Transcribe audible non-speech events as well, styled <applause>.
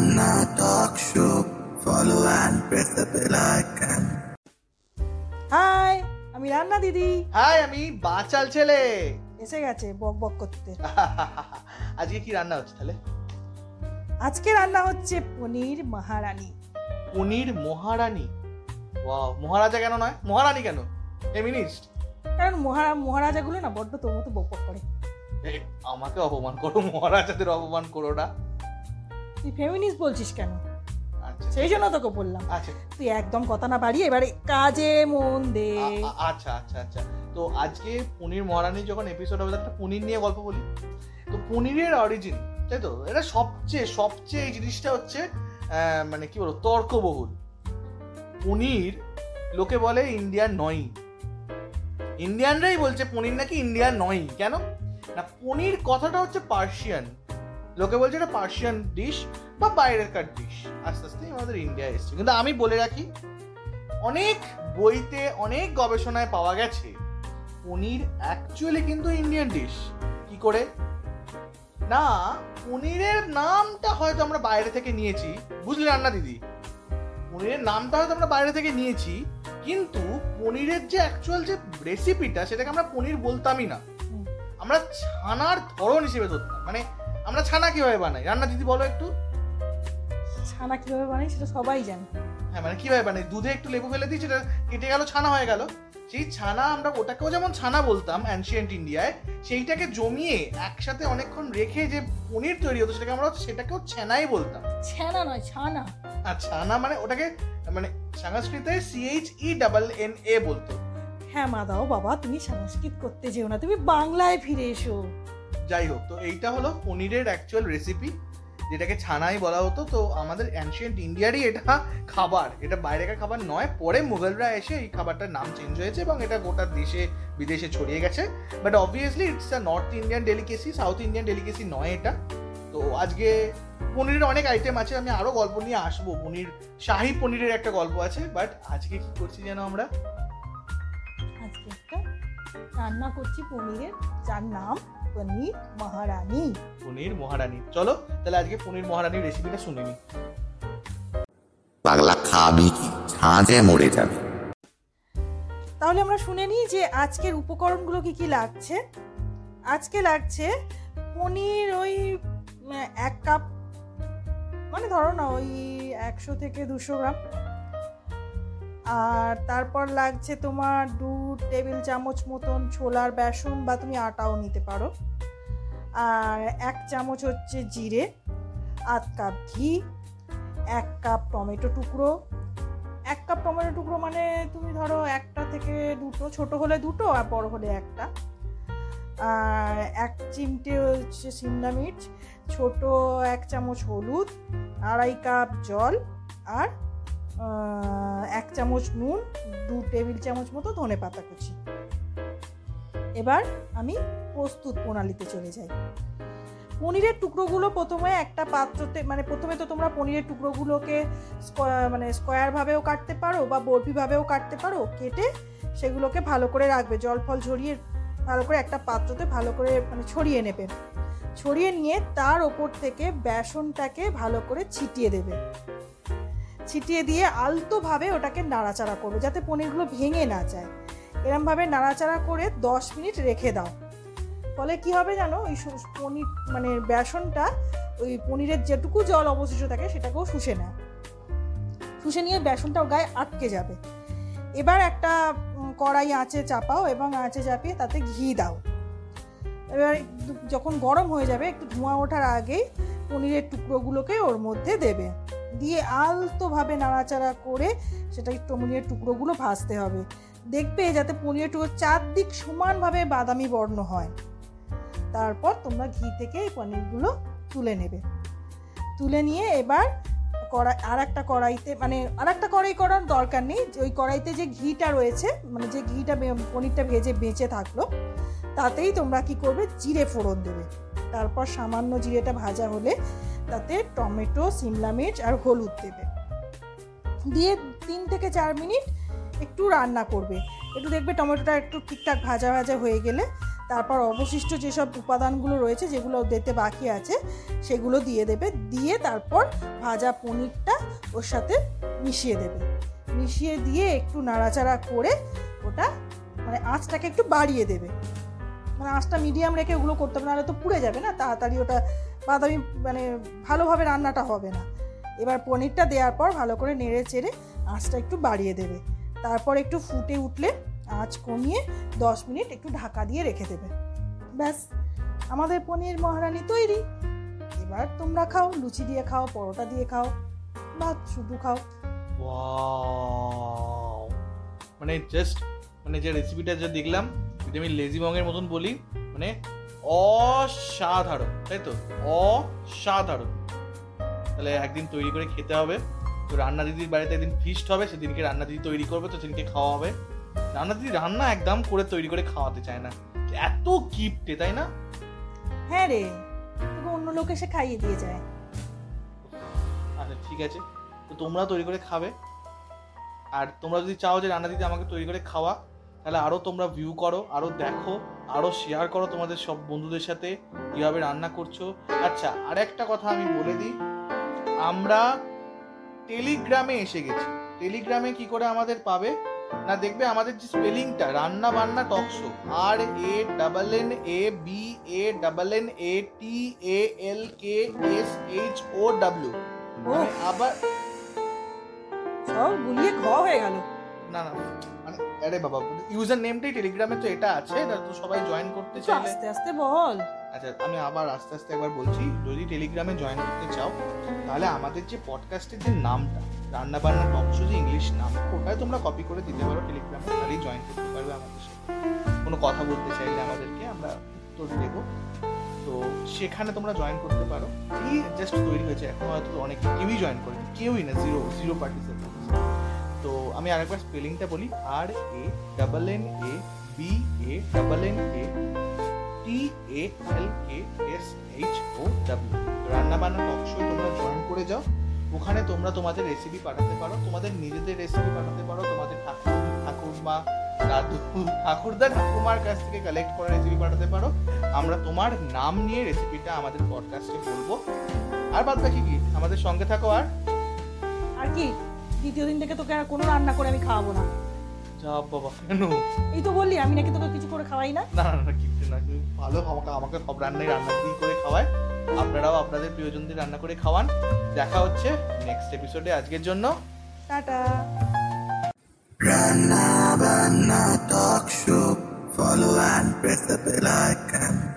Anna Talk Show. Follow and press the bell icon. Hi আমি রান্না দিদি। High আমি বাচাল ছেলে। এসে গেছে বক বক করতে। <laughs> আজকে কি রান্না হচ্ছে তাহলে? আজকে রান্না হচ্ছে পনির মহারানী। পনির মহারানী? ওয়াও মহারাজা কেন নয়? মহারানী কেন? ফেমিনিস্ট কারণ মহারা মহারাজাগুলো না বড্ড তোর মতো বক বক করে। আমাকে অপমান করো মহারাজাদের অপমান করো না। তুই ফেমিনিস্ট বলছিস কেন? আচ্ছা। সেই জন্য তোকে বললাম। আচ্ছা। তুই একদম কথা না বাড়িয়ে এবারে কাজে মন দে। আচ্ছা আচ্ছা আচ্ছা। তো আজকে পনির মহারানী যখন এপিসোড হবে একটা পনির নিয়ে গল্প বলি। তো পনিরের অরিজিন তাই তো? এটা সবচেয়ে সবচেয়ে এই জিনিসটা হচ্ছে মানে কি বলব তর্কবহুল। পনির লোকে বলে ইন্ডিয়ান নয় ইন্ডিয়ানরাই বলছে পনির নাকি ইন্ডিয়ান নয় কেন? না পনির কথাটা হচ্ছে পার্সিয়ান লোকে বলছে এটা পার্সিয়ান ডিশ বা বাইরেকার ডিশ আস্তে আস্তে আমাদের ইন্ডিয়া এসছে। কিন্তু আমি বলে রাখি অনেক বইতে অনেক গবেষণায় পাওয়া গেছে পনির অ্যাকচুয়ালি কিন্তু ইন্ডিয়ান ডিশ কি করে? না পনিরের নামটা হয়তো আমরা বাইরে থেকে নিয়েছি। বুঝলি রান্না দিদি? পনিরের নামটা হয়তো আমরা বাইরে থেকে নিয়েছি কিন্তু পনিরের যে অ্যাকচুয়াল যে রেসিপিটা সেটাকে আমরা পনির বলতামই না। আমরা ছানার ধরন হিসেবে ধরতাম। মানে আমরা ছানা কীভাবে বানাই? রান্না দিদি বলো একটু। ছানা কীভাবে বানাই সেটা সবাই জানে। হ্যাঁ মানে কীভাবে বানাই? দুধে একটু লেবু ফেলে দিই সেটা কেটে গেল ছানা হয়ে গেল। সেই ছানা আমরা ওটাকেও যেমন ছানা বলতাম অ্যানশিয়েন্ট ইন্ডিয়ায় সেইটাকে জমিয়ে একসাথে অনেকক্ষণ রেখে যে পনির তৈরি হতো সেটাকে আমরা সেটাকেও ছানাই বলতাম। ছানা নয় ছানা। আর ছানা মানে ওটাকে মানে সংস্কৃতে C H E double N A বলতো। হ্যাঁ মা দাও বাবা তুমি সংস্কৃত করতে যেও না তুমি বাংলায় ফিরে এসো। যাই হোক, তো এইটা হলো পনিরের অ্যাকচুয়াল রেসিপি যেটাকে ছানাই বলা হতো। তো আমাদের অ্যানশিয়েন্ট ইন্ডিয়ারই এটা খাবার। এটা বাইরেকার খাবার নয়, পরে মুঘলরা এসে এই খাবারটার নাম চেঞ্জ হয়েছে এবং এটা গোটা দেশে, বিদেশে ছড়িয়ে গেছে। But obviously it's a north Indian delicacy south Indian delicacy নয় এটা। তো আজকে পনিরের অনেক আইটেম আছে, আমি আরও গল্প নিয়ে আসব। পনির, শাহি পনিরের একটা গল্প আছে বাট আজকে কি করছি যেন আমরা? রান্না করছি পনিরের, যার নাম পনির মহারানী। পনির মহারানী। চলো তাহলে আজকে পনির মহারানীর রেসিপিটা শুনে নিই। পাগলা খাবি ঝাঁঝে মরে যাবে। তাহলে আমরা শুনে নিই যে আজকের উপকরণগুলো কি কি লাগছে। আজকে লাগছে পনির ওই এক কাপ মানে ধরো না ওই একশো থেকে দুশো গ্রাম। আর তারপর লাগছে তোমার দু টেবিল চামচ মতন ছোলার বেসন বা তুমি আটাও নিতে পারো। আর এক চামচ হচ্ছে জিরে, আধ কাপ ঘি, এক কাপ টমেটো টুকরো। এক কাপ টমেটো টুকরো মানে তুমি ধরো একটা থেকে দুটো, ছোট হলে দুটো আর বড় হলে একটা। আর এক চিমটে হচ্ছে সিমলা মির্চ, ছোট এক চামচ হলুদ, আড়াই কাপ জল আর এক চামচ নুন, দু টেবিল চামচ মতো ধনে পাতা কুচি। এবার আমি প্রস্তুত প্রণালীতে চলে যাই। পনিরের টুকরোগুলো প্রথমে একটা পাত্রতে মানে প্রথমে তো তোমরা পনিরের টুকরোগুলোকে মানে স্কোয়ারভাবেও কাটতে পারো বা বরফিভাবেও কাটতে পারো, কেটে সেগুলোকে ভালো করে রাখবে, জল ফল ঝরিয়ে ভালো করে একটা পাত্রতে ভালো করে মানে ছড়িয়ে নেবে। ছড়িয়ে নিয়ে তার ওপর থেকে বেসনটাকে ভালো করে ছিটিয়ে দেবে। ছিটিয়ে দিয়ে আলতোভাবে ওটাকে নাড়াচাড়া করবে, যাতে পনিরগুলো ভেঙে না যায়। এরমভাবে নাড়াচাড়া করে দশ মিনিট রেখে দাও। ফলে কি হবে জানো, ওই পনির মানে বেসনটা ওই পনিরের যেটুকু জল অবশিষ্ট থাকে সেটাকেও শুষে নেয় শুষে নিয়ে বেসনটাও গায়ে আটকে যাবে। এবার একটা কড়াই আঁচে চাপাও এবং আঁচে চাপিয়ে তাতে ঘি দাও। এবার যখন গরম হয়ে যাবে, একটু ধোঁয়া ওঠার আগেই পনিরের টুকরোগুলোকে ওর মধ্যে দেবে। দিয়ে আলতোভাবে নাড়াচাড়া করে সেটা পনিরের টুকরোগুলো ভাজতে হবে। দেখবে যাতে পনিরের টুকরো চারদিক সমানভাবে বাদামি বর্ণ হয়। তারপর তোমরা ঘি থেকে এই পনিরগুলো তুলে নেবে। তুলে নিয়ে এবার কড়াই আর একটা কড়াইতে মানে আর একটা কড়াই করার দরকার নেই। ওই কড়াইতে যে ঘিটা রয়েছে মানে যে ঘিটা পনিরটা ভেজে বেঁচে থাকল, তাতেই তোমরা কি করবে? জিরে ফোড়ন দেবে। তারপর সামান্য জিরেটা ভাজা হলে তাতে টমেটো, সিমলা মির্চ আর হলুদ দেবে। দিয়ে তিন থেকে চার মিনিট একটু রান্না করবে। একটু দেখবে টমেটোটা একটু ঠিকঠাক ভাজা ভাজা হয়ে গেলে তারপর অবশিষ্ট যেসব উপাদানগুলো রয়েছে যেগুলো দিতে বাকি আছে, সেগুলো দিয়ে দেবে। দিয়ে তারপর ভাজা পনিরটা ওর সাথে মিশিয়ে দেবে। মিশিয়ে দিয়ে একটু নাড়াচাড়া করে ওটা মানে আঁচটাকে একটু বাড়িয়ে দেবে। মানে আঁচটা মিডিয়াম রেখে ওগুলো করতে হবে, নাহলে তো পুড়ে যাবে না তাড়াতাড়ি ওটা। বাদামি মানে ভালোভাবে রান্নাটা হবে না। এবার পনিরটা দেওয়ার পর ভালো করে নেড়ে চেড়ে আঁচটা একটু বাড়িয়ে দেবে। তারপর একটু ফুটে উঠলে আঁচ কমিয়ে দশ মিনিট একটু ঢাকা দিয়ে রেখে দেবে। ব্যাস, আমাদের পনির মহারানি তৈরি। এবার তোমরা খাও, লুচি দিয়ে খাও, পরোটা দিয়ে খাও, বা শুধু খাও! মানে জাস্ট মানে যে রেসিপিটা যে দেখলাম যদি আমি লেজি বঙ্গের মতন বলি মানে অসাধারণ তাই তো? অসাধারণ। তাহলে একদিন তৈরি করে খেতে হবে। তো রান্না দিদির বাড়িতে একদিন ফিস্ট হবে সেদিনকে রান্না দিদি তৈরি করবে তো সেদিনকে খাওয়া হবে। রান্না দিদি রান্না একদম করে তৈরি করে খাওয়াতে চায় না। এত কিপটে তাই না? হ্যাঁ রে অন্য লোক এসে খাইয়ে দিয়ে যায়। আচ্ছা ঠিক আছে। তো তোমরা তৈরি করে খাবে। আর তোমরা যদি চাও যে রান্না দিদি আমাকে তৈরি করে খাওয়া তাহলে আরও তোমরা ভিউ করো আরও দেখো আরও শেয়ার করো তোমাদের সব বন্ধুদের সাথে কীভাবে রান্না করছ। আচ্ছা আর একটা কথা আমি বলে দিই আমরা টেলিগ্রামে এসে গেছি। টেলিগ্রামে কি করে আমাদের পাবে? না দেখবে আমাদের যে স্পেলিংটা রান্না বান্না talk show R A double N A B A double N A T A L K S H O W আবার সব গুলিয়ে খ হয়ে গেল। না না। মানে আরে বাবা ইউজার নেমটাই টেলিগ্রামে তো এটা আছে এটা তো সবাই জয়েন করতে চাইলে। আস্তে আস্তে বল। আচ্ছা আমি আবার আস্তে আস্তে একবার বলছি যদি টেলিগ্রামে জয়েন করতে চাও তাহলে আমাদের যে পডকাস্টের যে নামটা রান্না বান্না টক শো যে ইংলিশ নাম ওটাই তোমরা কপি করে দিতে পারো টেলিগ্রামে তাহলেই জয়েন করতে পারবে আমাদের সাথে। কোনো কথা বলতে চাইলে আমাদেরকে আমরা উত্তর দেব। তো সেখানে তোমরা জয়েন করতে পারো। এই জাস্ট তৈরি হয়েছে এখন হয়তো অনেক কেউই জয়েন করেনি কেউই না জিরো জিরো পার্টিসিপেন্ট আমি আরেকবার স্পেলিংটা বলি R A double N A B A double N A T A L K S H O W রান্না বান্না শো তোমরা জয়েন করে যাও, ওখানে তোমরা তোমাদের রেসিপি পাঠাতে পারো, তোমাদের নিজেদের রেসিপি পাঠাতে পারো, তোমাদের ঠাকুর, ঠাকুরমা দাদু ঠাকুরদা, ঠাকুমার কাছ থেকে কালেক্ট করা রেসিপি পাঠাতে পারো। আমরা তোমার নাম নিয়ে রেসিপিটা আমাদের পডকাস্টে বলব। আর বাদ বাকি কি? আমাদের সঙ্গে থাকো আর? আর কি? দ্বিতীয় দিন থেকে তোকে আর কোনো রান্না করে আমি খাওয়াবো না। যা বাবা কেন? এই তো বললি আমি নাকি তোকে কিছু করে খাওয়াই না। না না না না তুমি ভালো আমাকে আমাকে সব রান্নাই রান্না দিয়ে করে খাওয়ায়। আপনারাও আপনাদের প্রিয়জনদের রান্না করে খাওয়ান। দেখা হচ্ছে নেক্সট এপিসোডে আজকের জন্য। Tata. Rana Bana Talk Show. Follow and press the bell icon.